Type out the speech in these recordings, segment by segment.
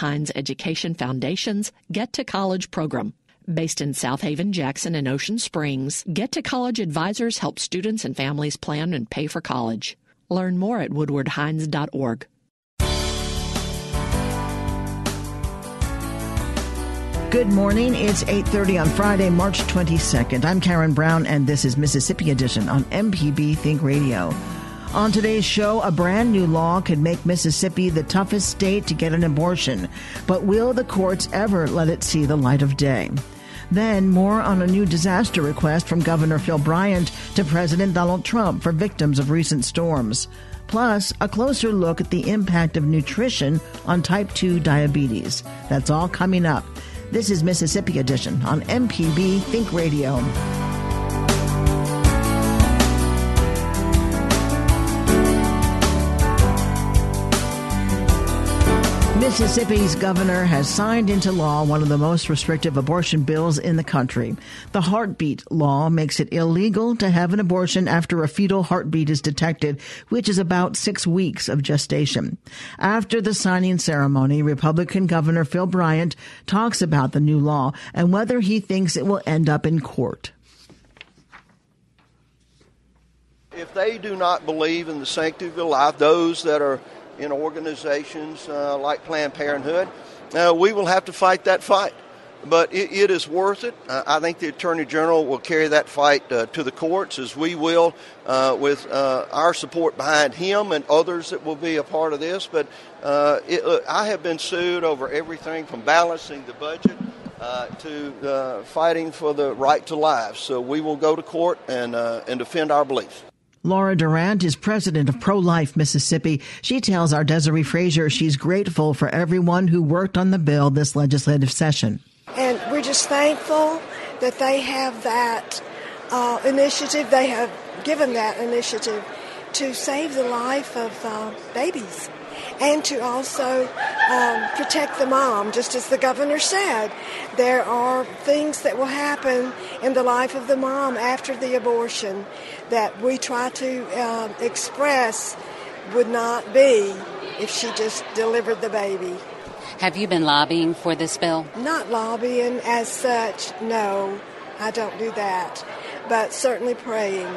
Hines Education Foundation's Get to College program. Based in Southaven, Jackson, and Ocean Springs, Get to College advisors help students and families plan and pay for college. Learn more at woodwardhines.org. Good morning. It's 8:30 on Friday, March 22nd. I'm Karen Brown and this is Mississippi Edition on MPB Think Radio. On today's show, a brand new law could make Mississippi the toughest state to get an abortion, but will the courts ever let it see the light of day? Then, more on a new disaster request from Governor Phil Bryant to President Donald Trump for victims of recent storms. Plus, a closer look at the impact of nutrition on type 2 diabetes. That's all coming up. This is Mississippi Edition on MPB Think Radio. Mississippi's governor has signed into law one of the most restrictive abortion bills in the country. The heartbeat law makes it illegal to have an abortion after a fetal heartbeat is detected, which is about six weeks of gestation. After the signing ceremony, Republican Governor Phil Bryant talks about the new law and whether he thinks it will end up in court. If they do not believe in the sanctity of life, those that are in organizations uh, like Planned Parenthood, uh, we will have to fight that fight. But it, it is worth it. Uh, I think the Attorney General will carry that fight uh, to the courts, as we will, uh, with uh, our support behind him and others that will be a part of this. But it, I have been sued over everything from balancing the budget to fighting for the right to life. So we will go to court and, and defend our beliefs. Laura Durant is president of Pro Life Mississippi. She tells our Desare Frazier she's grateful for everyone who worked on the bill this legislative session. And we're just thankful that they have that uh, initiative. They have given that initiative to save the life of uh, babies and to also um, protect the mom, just as the governor said. There are things that will happen in the life of the mom after the abortion that we try to uh, express would not be if she just delivered the baby. Have you been lobbying for this bill? Not lobbying as such, no. I don't do that. But certainly praying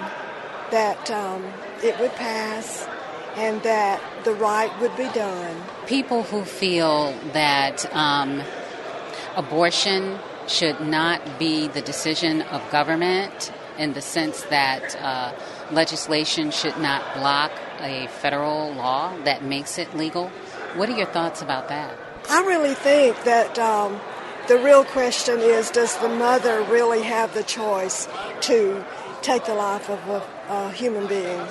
that um, it would pass and that the right would be done. People who feel that um, abortion should not be the decision of government in the sense that uh, legislation should not block a federal law that makes it legal. What are your thoughts about that? I really think that um, the real question is does the mother really have the choice to take the life of a, a human being?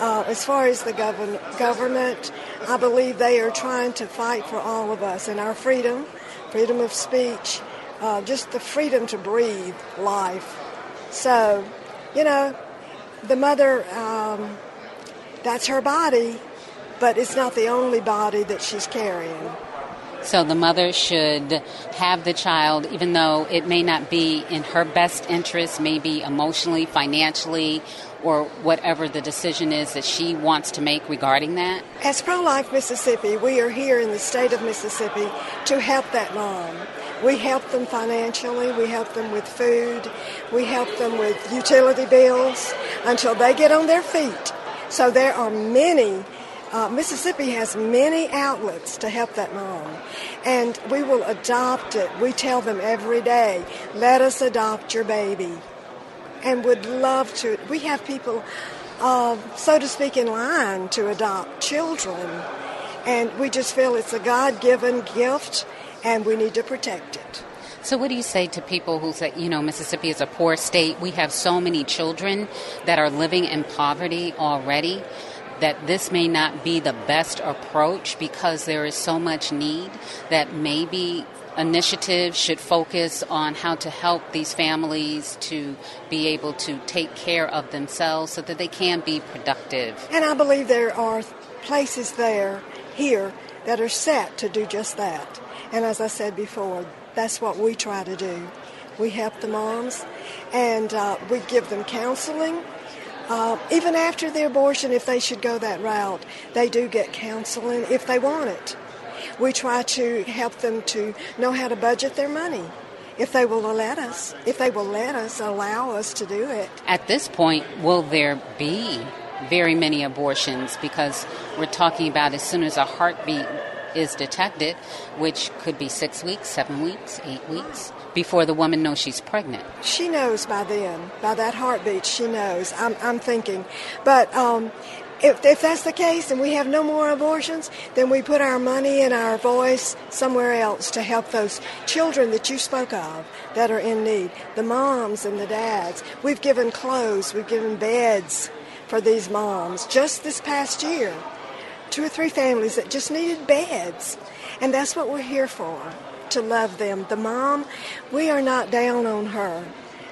Uh, as far as the govern- government, I believe they are trying to fight for all of us and our freedom, freedom of speech, uh, just the freedom to breathe life. So, you know, the mother, um, that's her body, but it's not the only body that she's carrying. So the mother should have the child, even though it may not be in her best interest, maybe emotionally, financially, or whatever the decision is that she wants to make regarding that? As Pro Life Mississippi, we are here in the state of Mississippi to help that mom. We help them financially, we help them with food, we help them with utility bills until they get on their feet. So there are many uh, Mississippi has many outlets to help that mom, and we will adopt it. We tell them every day, let us adopt your baby and would love to. We have people, uh, so to speak, in line to adopt children, and we just feel it's a God given gift and we need to protect it. So, what do you say to people who say, you know, Mississippi is a poor state? We have so many children that are living in poverty already. that this may not be the best approach because there is so much need that maybe initiatives should focus on how to help these families to be able to take care of themselves so that they can be productive. And I believe there are places there, here, that are set to do just that. And as I said before, that's what we try to do. We help the moms and uh, we give them counseling. Uh, even after the abortion, if they should go that route, they do get counseling if they want it. We try to help them to know how to budget their money if they will let us, if they will let us allow us to do it. At this point, will there be very many abortions because we're talking about as soon as a heartbeat is detected, which could be six weeks, seven weeks, eight weeks, before the woman knows she's pregnant. She knows by then, by that heartbeat, she knows. I'm, I'm thinking. But um, if, if that's the case and we have no more abortions, then we put our money and our voice somewhere else to help those children that you spoke of that are in need. The moms and the dads. We've given clothes, we've given beds for these moms just this past year. Two or three families that just needed beds. And that's what we're here for to love them. The mom, we are not down on her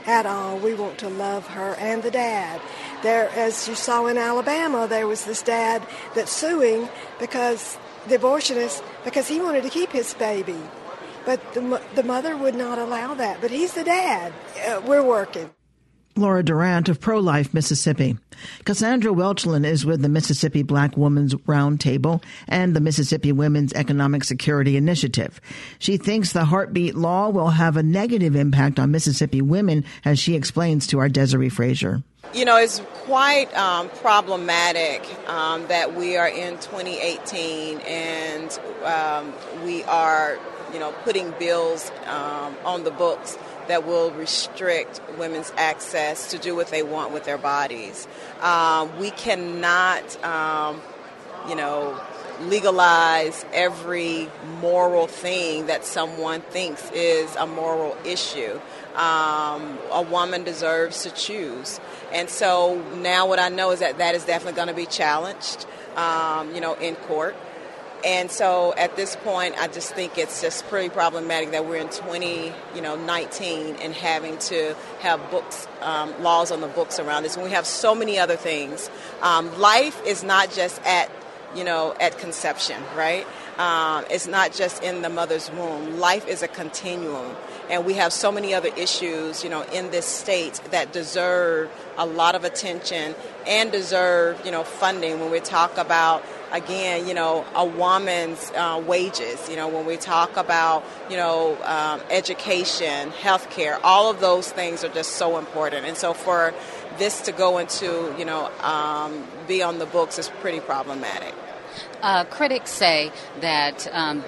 at all. We want to love her and the dad. There, as you saw in Alabama, there was this dad that's suing because the abortionist because he wanted to keep his baby, but the the mother would not allow that. But he's the dad. Uh, we're working. Laura Durant of Pro Life Mississippi. Cassandra Welchlin is with the Mississippi Black Women's Roundtable and the Mississippi Women's Economic Security Initiative. She thinks the heartbeat law will have a negative impact on Mississippi women, as she explains to our Desare Frazier. You know, it's quite um, problematic um, that we are in 2018 and um, we are, you know, putting bills um, on the books that will restrict women's access to do what they want with their bodies. Um, we cannot, um, you know, legalize every moral thing that someone thinks is a moral issue. Um, a woman deserves to choose. And so now what I know is that that is definitely going to be challenged, um, you know, in court. And so at this point, I just think it's just pretty problematic that we're in 20, you know, 19 and having to have books, um, laws on the books around this. And we have so many other things. Um, life is not just at, you know, at conception, right? Um, it's not just in the mother's womb. Life is a continuum, and we have so many other issues, you know, in this state that deserve a lot of attention and deserve, you know, funding. When we talk about again, you know, a woman's uh, wages, you know, when we talk about, you know, um, education, healthcare, all of those things are just so important. And so for this to go into, you know, um, be on the books is pretty problematic. Uh, critics say that um,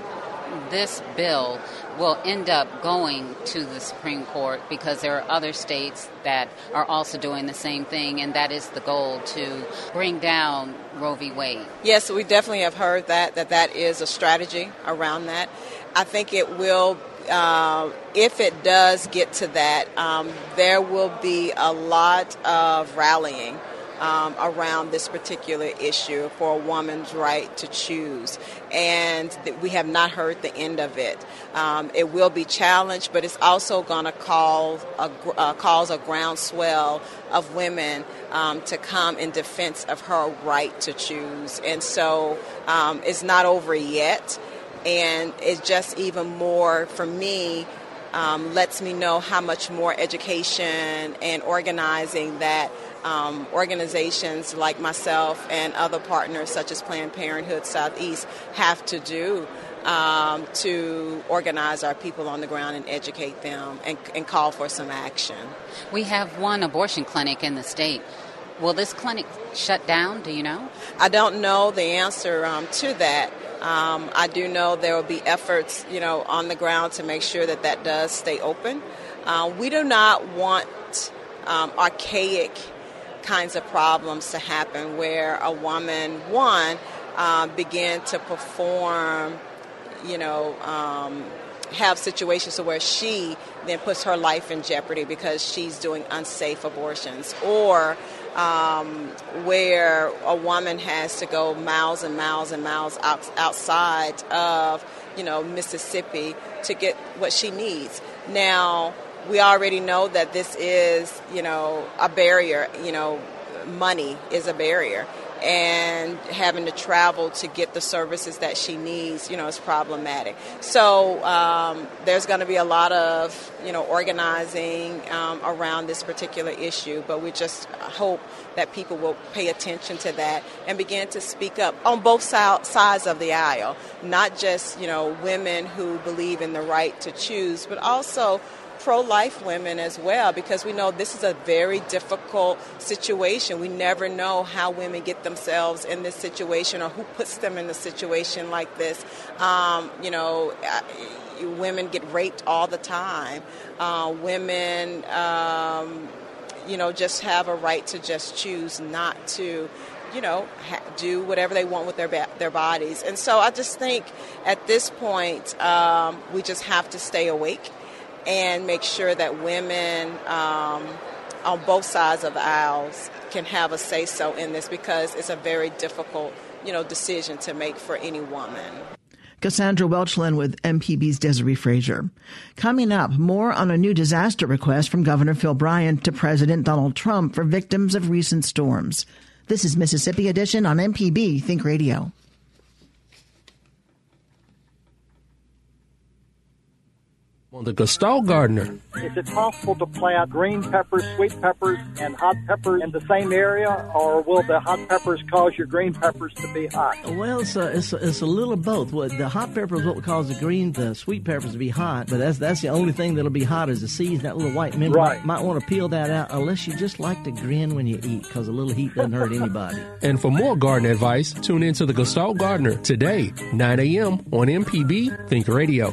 this bill will end up going to the Supreme Court because there are other states that are also doing the same thing, and that is the goal to bring down Roe v. Wade. Yes, we definitely have heard that that that is a strategy around that. I think it will. Uh, if it does get to that, um, there will be a lot of rallying um, around this particular issue for a woman's right to choose. And th- we have not heard the end of it. Um, it will be challenged, but it's also going to cause a, uh, cause a groundswell of women um, to come in defense of her right to choose. And so um, it's not over yet. And it's just even more, for me, um, lets me know how much more education and organizing that um, organizations like myself and other partners such as Planned Parenthood Southeast have to do um, to organize our people on the ground and educate them and, and call for some action. We have one abortion clinic in the state. Will this clinic shut down? Do you know? I don't know the answer um, to that. Um, I do know there will be efforts, you know, on the ground to make sure that that does stay open. Uh, we do not want um, archaic kinds of problems to happen where a woman, one, uh, begin to perform, you know, um, have situations where she then puts her life in jeopardy because she's doing unsafe abortions or um, where a woman has to go miles and miles and miles out, outside of, you know, Mississippi to get what she needs. Now, we already know that this is, you know, a barrier. You know, money is a barrier and having to travel to get the services that she needs, you know, is problematic. So um, there's going to be a lot of, you know, organizing um, around this particular issue, but we just hope that people will pay attention to that and begin to speak up on both sides of the aisle, not just, you know, women who believe in the right to choose, but also pro life women as well because we know this is a very difficult situation. We never know how women get themselves in this situation or who puts them in a situation like this. Um, you know, uh, women get raped all the time. Uh, women, um, you know, just have a right to just choose not to you know, ha- do whatever they want with their ba- their bodies. And so I just think at this point um, we just have to stay awake and make sure that women um, on both sides of the aisles can have a say so in this because it's a very difficult, you know, decision to make for any woman. Cassandra Welchlin with MPB's Desare Frazier. Coming up, more on a new disaster request from Governor Phil Bryant to President Donald Trump for victims of recent storms. This is Mississippi Edition on MPB Think Radio. On the Gestalt Gardener. Is it possible to plant green peppers, sweet peppers, and hot peppers in the same area, or will the hot peppers cause your green peppers to be hot? Well, it's a, it's a, it's a little of both. What the hot pepper is what will cause the green, the sweet peppers to be hot, but that's that's the only thing that'll be hot is the seeds. That little white membrane. Right. Might, might want to peel that out, unless you just like to grin when you eat, because a little heat doesn't hurt anybody. And for more garden advice, tune in to the Gestalt Gardener today, 9 a.m. on MPB Think Radio.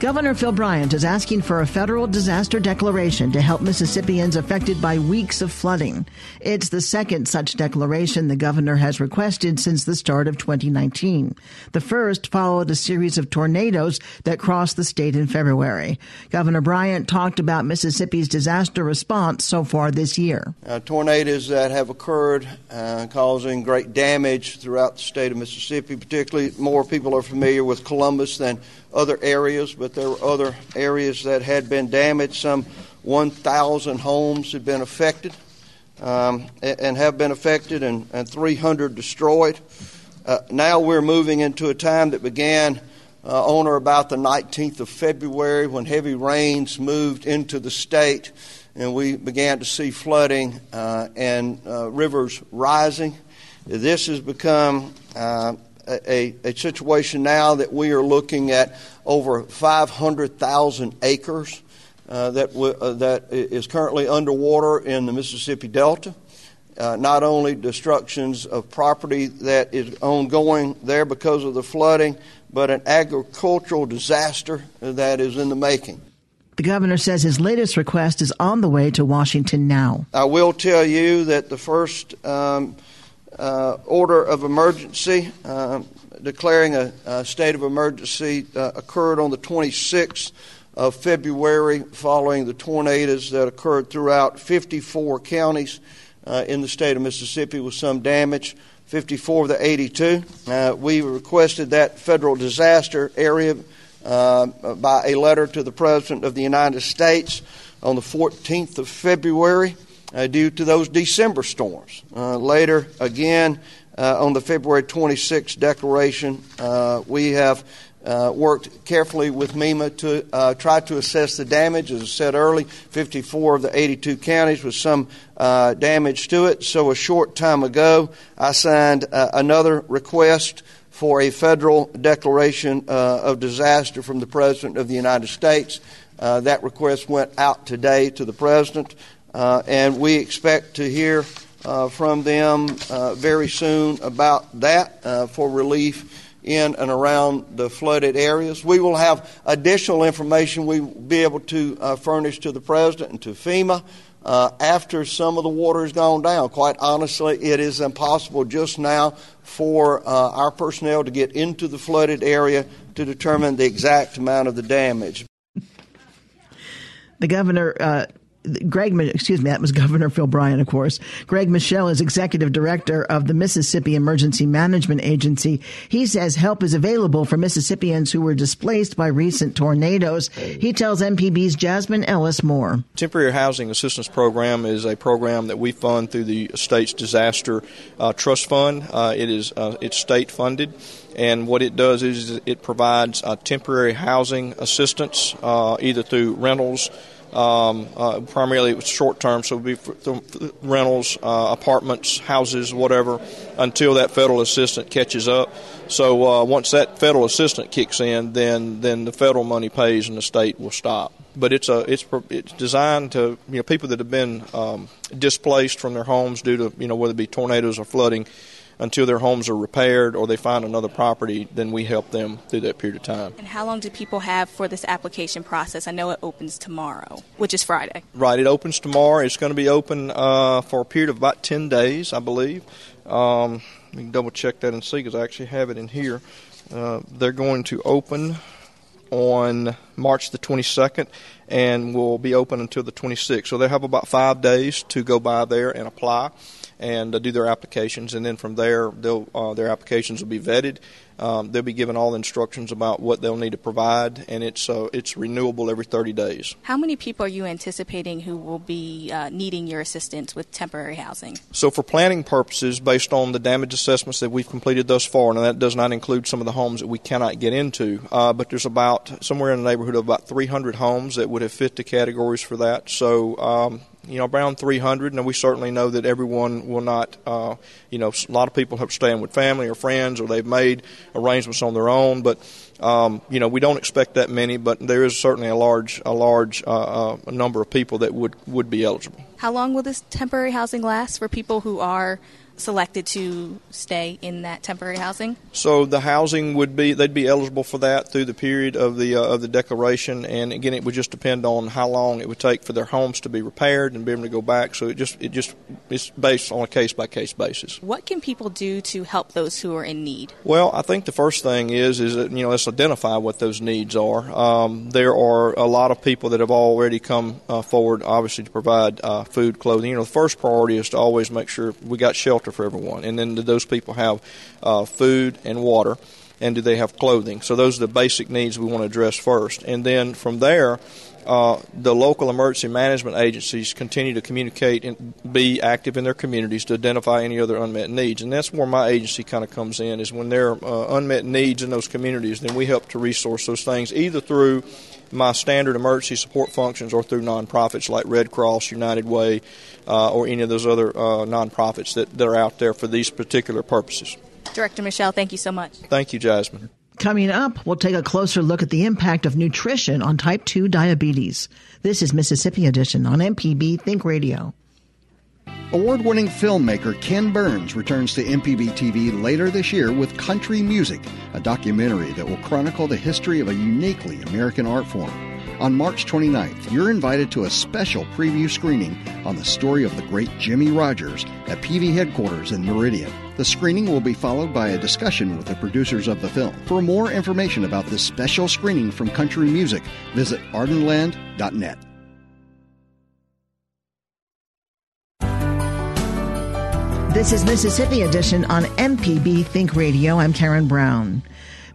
Governor Phil Bryant is asking for a federal disaster declaration to help Mississippians affected by weeks of flooding. It's the second such declaration the governor has requested since the start of 2019. The first followed a series of tornadoes that crossed the state in February. Governor Bryant talked about Mississippi's disaster response so far this year. Uh, tornadoes that have occurred uh, causing great damage throughout the state of Mississippi, particularly more people are familiar with Columbus than other areas, but there were other areas that had been damaged. Some 1,000 homes had been affected um, and have been affected, and, and 300 destroyed. Uh, now we're moving into a time that began uh, on or about the 19th of February when heavy rains moved into the state and we began to see flooding uh, and uh, rivers rising. This has become uh, a, a situation now that we are looking at over 500,000 acres uh, that, w- uh, that is currently underwater in the Mississippi Delta. Uh, not only destructions of property that is ongoing there because of the flooding, but an agricultural disaster that is in the making. The governor says his latest request is on the way to Washington now. I will tell you that the first um, uh, order of emergency uh, declaring a, a, state of emergency uh, occurred on the 26th of February following the tornadoes that occurred throughout 54 counties uh, in the state of Mississippi with some damage. 54 of the 82. Uh, we requested that federal disaster area by a letter to the President of the United States on the 14th of February uh, due to those December storms. Uh, later, again, uh, on the February 26th declaration, uh, we have uh, worked carefully with MEMA to uh, try to assess the damage. As I said early, 54 of the 82 counties with some damage to it. So, a short time ago, I signed another request for a federal declaration of disaster from the President of the United States. that request went out today to the President. Uh, and we expect to hear uh, from them uh, very soon about that uh, for relief in and around the flooded areas. We will have additional information we will be able to uh, furnish to the President and to FEMA uh, after some of the water has gone down. Quite honestly, it is impossible just now for our personnel to get into the flooded area to determine the exact amount of the damage. The governor Greg, excuse me, that was Governor Phil Bryant, of course. Greg Michel is executive director of the Mississippi Emergency Management Agency. He says help is available for Mississippians who were displaced by recent tornadoes. He tells MPB's Jasmine Ellis more. Temporary Housing Assistance Program is a program that we fund through the state's disaster uh, trust fund. Uh, it is uh, it's state funded and what it does is it provides uh, temporary housing assistance uh, either through rentals um, uh, primarily, it was short term, so it would be for, for rentals, uh, apartments, houses, whatever, until that federal assistant catches up. So uh, once that federal assistant kicks in, then then the federal money pays and the state will stop. But it's a it's it's designed to you know people that have been um, displaced from their homes due to you know whether it be tornadoes or flooding until their homes are repaired or they find another property, then we help them through that period of time. And how long do people have for this application process? I know it opens tomorrow, which is Friday. Right, it opens tomorrow. It's going to be open uh, for a period of about 10 days, I believe. Um, we can double check that and see because I actually have it in here. Uh, they're going to open on March the 22nd and will be open until the 26th. So they have about five days to go by there and apply and uh, do their applications, and then from there, uh, their applications will be vetted. Um, they'll be given all the instructions about what they'll need to provide, and it's uh, it's renewable every 30 days. How many people are you anticipating who will be uh, needing your assistance with temporary housing? So, for planning purposes, based on the damage assessments that we've completed thus far, and that does not include some of the homes that we cannot get into, uh, but there's about somewhere in the neighborhood of about 300 homes that would have fit the categories for that. So, um, you know, around 300. And we certainly know that everyone will not, uh, you know, a lot of people have staying with family or friends or they've made arrangements on their own. But, um, you know, we don't expect that many, but there is certainly a large, a large uh, uh, number of people that would, would be eligible. How long will this temporary housing last for people who are selected to stay in that temporary housing? So the housing would be they'd be eligible for that through the period of the uh, of the declaration, and again it would just depend on how long it would take for their homes to be repaired and be able to go back. So it just it just it's based on a case by case basis. What can people do to help those who are in need? Well, I think the first thing is is that you know let's identify what those needs are. Um, there are a lot of people that have already come uh, forward, obviously to provide uh, food, clothing. You know, the first priority is to always make sure we got shelter shelter for everyone. And then do those people have uh, food and water? And do they have clothing? So those are the basic needs we want to address first. And then from there, uh, the local emergency management agencies continue to communicate and be active in their communities to identify any other unmet needs. And that's where my agency kind of comes in, is when there are uh, unmet needs in those communities, then we help to resource those things either through my standard emergency support functions or through nonprofits like Red Cross, United Way, uh, or any of those other uh, nonprofits that, that are out there for these particular purposes. Director Michel, thank you so much. Thank you, Jasmine. Coming up, we'll take a closer look at the impact of nutrition on type 2 diabetes. This is Mississippi Edition on MPB Think Radio. Award winning filmmaker Ken Burns returns to MPB TV later this year with Country Music, a documentary that will chronicle the history of a uniquely American art form. On March 29th, you're invited to a special preview screening on the story of the great Jimmie Rodgers at PV headquarters in Meridian. The screening will be followed by a discussion with the producers of the film. For more information about this special screening from Country Music, visit ardenland.net. This is Mississippi Edition on MPB Think Radio. I'm Karen Brown.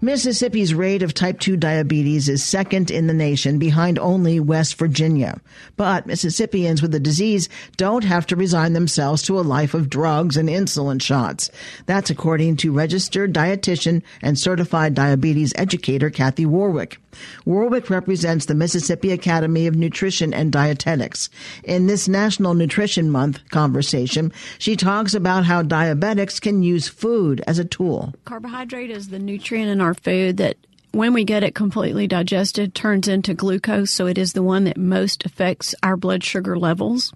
Mississippi's rate of type 2 diabetes is second in the nation behind only West Virginia. But Mississippians with the disease don't have to resign themselves to a life of drugs and insulin shots. That's according to registered dietitian and certified diabetes educator Kathy Warwick. Warwick represents the Mississippi Academy of Nutrition and Dietetics. In this National Nutrition Month conversation, she talks about how diabetics can use food as a tool. Carbohydrate is the nutrient in our food that when we get it completely digested turns into glucose so it is the one that most affects our blood sugar levels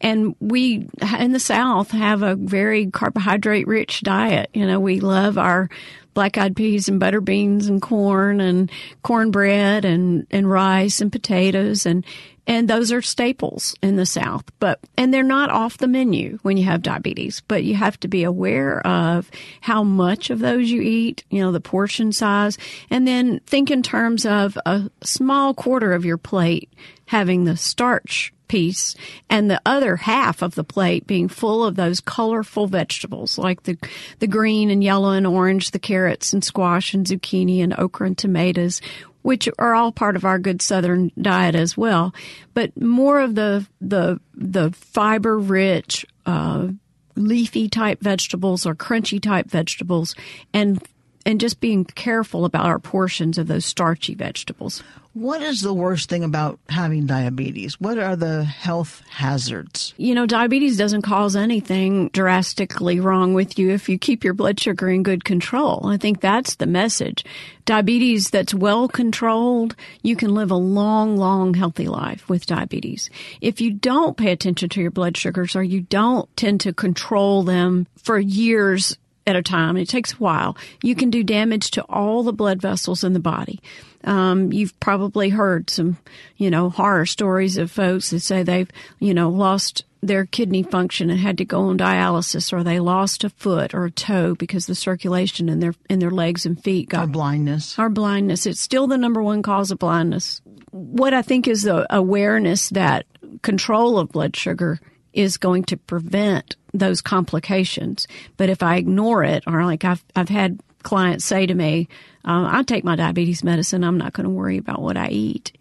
and we in the south have a very carbohydrate rich diet. You know we love our black eyed peas and butter beans and corn and cornbread and and rice and potatoes. And and those are staples in the South. But and they're not off the menu when you have diabetes, but you have to be aware of how much of those you eat, you know, the portion size, and then think in terms of a small quarter of your plate having the starch piece and the other half of the plate being full of those colorful vegetables like the the green and yellow and orange, the carrots and squash and zucchini and okra and tomatoes which are all part of our good southern diet as well, but more of the the the fiber rich uh, leafy type vegetables or crunchy type vegetables and and just being careful about our portions of those starchy vegetables. What is the worst thing about having diabetes? What are the health hazards? You know, diabetes doesn't cause anything drastically wrong with you if you keep your blood sugar in good control. I think that's the message. Diabetes that's well controlled, you can live a long, long, healthy life with diabetes. If you don't pay attention to your blood sugars or you don't tend to control them for years at a time, it takes a while, you can do damage to all the blood vessels in the body. Um, you've probably heard some, you know, horror stories of folks that say they've, you know, lost their kidney function and had to go on dialysis or they lost a foot or a toe because the circulation in their in their legs and feet got or blindness. Or blindness. It's still the number one cause of blindness. What I think is the awareness that control of blood sugar is going to prevent those complications. But if I ignore it, or like I've I've had clients say to me, um, I take my diabetes medicine. I'm not going to worry about what I eat.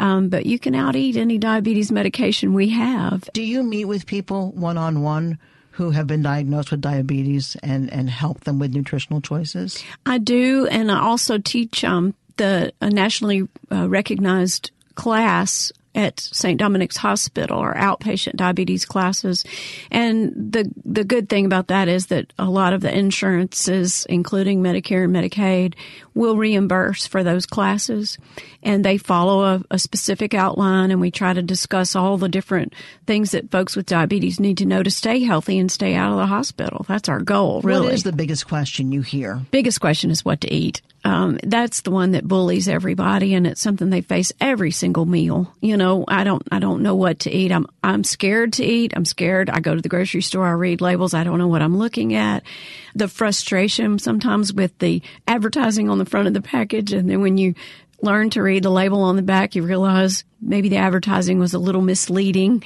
Um, but you can out eat any diabetes medication we have. Do you meet with people one on one who have been diagnosed with diabetes and, and help them with nutritional choices? I do. And I also teach um, the nationally uh, recognized class at St. Dominic's Hospital or outpatient diabetes classes. And the the good thing about that is that a lot of the insurances, including Medicare and Medicaid, will reimburse for those classes. And they follow a, a specific outline and we try to discuss all the different things that folks with diabetes need to know to stay healthy and stay out of the hospital. That's our goal, really. What is the biggest question you hear? Biggest question is what to eat. Um, that's the one that bullies everybody, and it's something they face every single meal. You know, I don't, I don't know what to eat. I'm, I'm scared to eat. I'm scared. I go to the grocery store. I read labels. I don't know what I'm looking at. The frustration sometimes with the advertising on the front of the package, and then when you learn to read the label on the back, you realize maybe the advertising was a little misleading.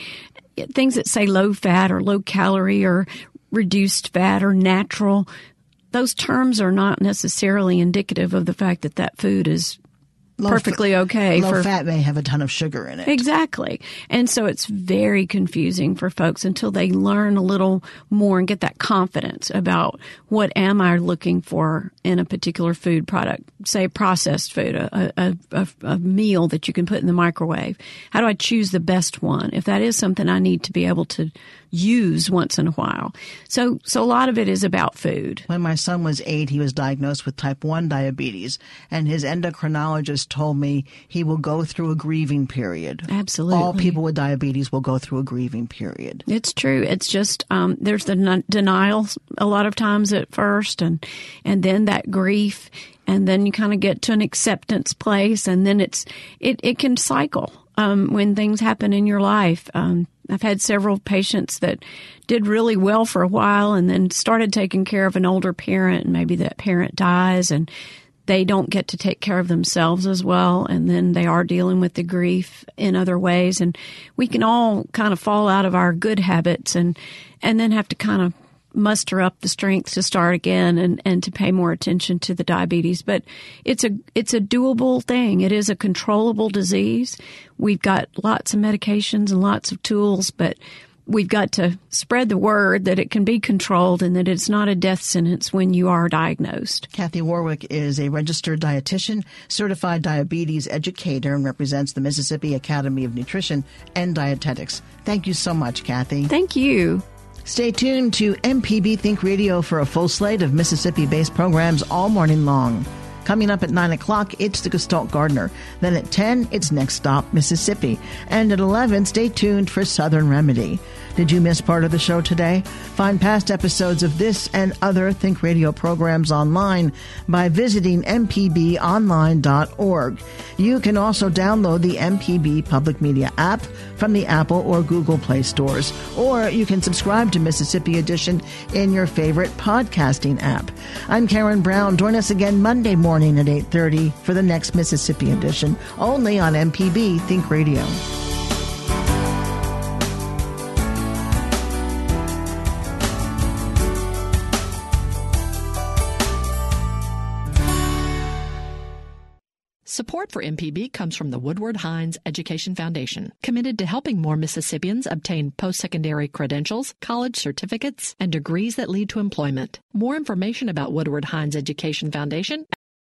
Things that say low fat or low calorie or reduced fat or natural those terms are not necessarily indicative of the fact that that food is low perfectly okay. Low for, fat may have a ton of sugar in it. Exactly. And so it's very confusing for folks until they learn a little more and get that confidence about what am I looking for in a particular food product, say processed food, a, a, a, a meal that you can put in the microwave. How do I choose the best one? If that is something I need to be able to use once in a while. So, so a lot of it is about food. When my son was eight, he was diagnosed with type 1 diabetes, and his endocrinologist told me he will go through a grieving period. Absolutely. All people with diabetes will go through a grieving period. It's true. It's just, um, there's the n- denial a lot of times at first, and, and then that grief, and then you kind of get to an acceptance place, and then it's, it, it can cycle. Um, when things happen in your life. Um, I've had several patients that did really well for a while and then started taking care of an older parent and maybe that parent dies and they don't get to take care of themselves as well and then they are dealing with the grief in other ways and we can all kind of fall out of our good habits and and then have to kind of muster up the strength to start again and, and to pay more attention to the diabetes. But it's a it's a doable thing. It is a controllable disease. We've got lots of medications and lots of tools, but we've got to spread the word that it can be controlled and that it's not a death sentence when you are diagnosed. Kathy Warwick is a registered dietitian, certified diabetes educator, and represents the Mississippi Academy of Nutrition and Dietetics. Thank you so much, Kathy. Thank you. Stay tuned to MPB Think Radio for a full slate of Mississippi based programs all morning long. Coming up at 9 o'clock, it's the Gestalt Gardener. Then at 10, it's Next Stop, Mississippi. And at 11, stay tuned for Southern Remedy. Did you miss part of the show today? Find past episodes of this and other Think Radio programs online by visiting mpbonline.org. You can also download the MPB Public Media app from the Apple or Google Play stores, or you can subscribe to Mississippi Edition in your favorite podcasting app. I'm Karen Brown. Join us again Monday morning at 8:30 for the next Mississippi Edition, only on MPB Think Radio. Support for MPB comes from the Woodward Hines Education Foundation, committed to helping more Mississippians obtain post secondary credentials, college certificates, and degrees that lead to employment. More information about Woodward Hines Education Foundation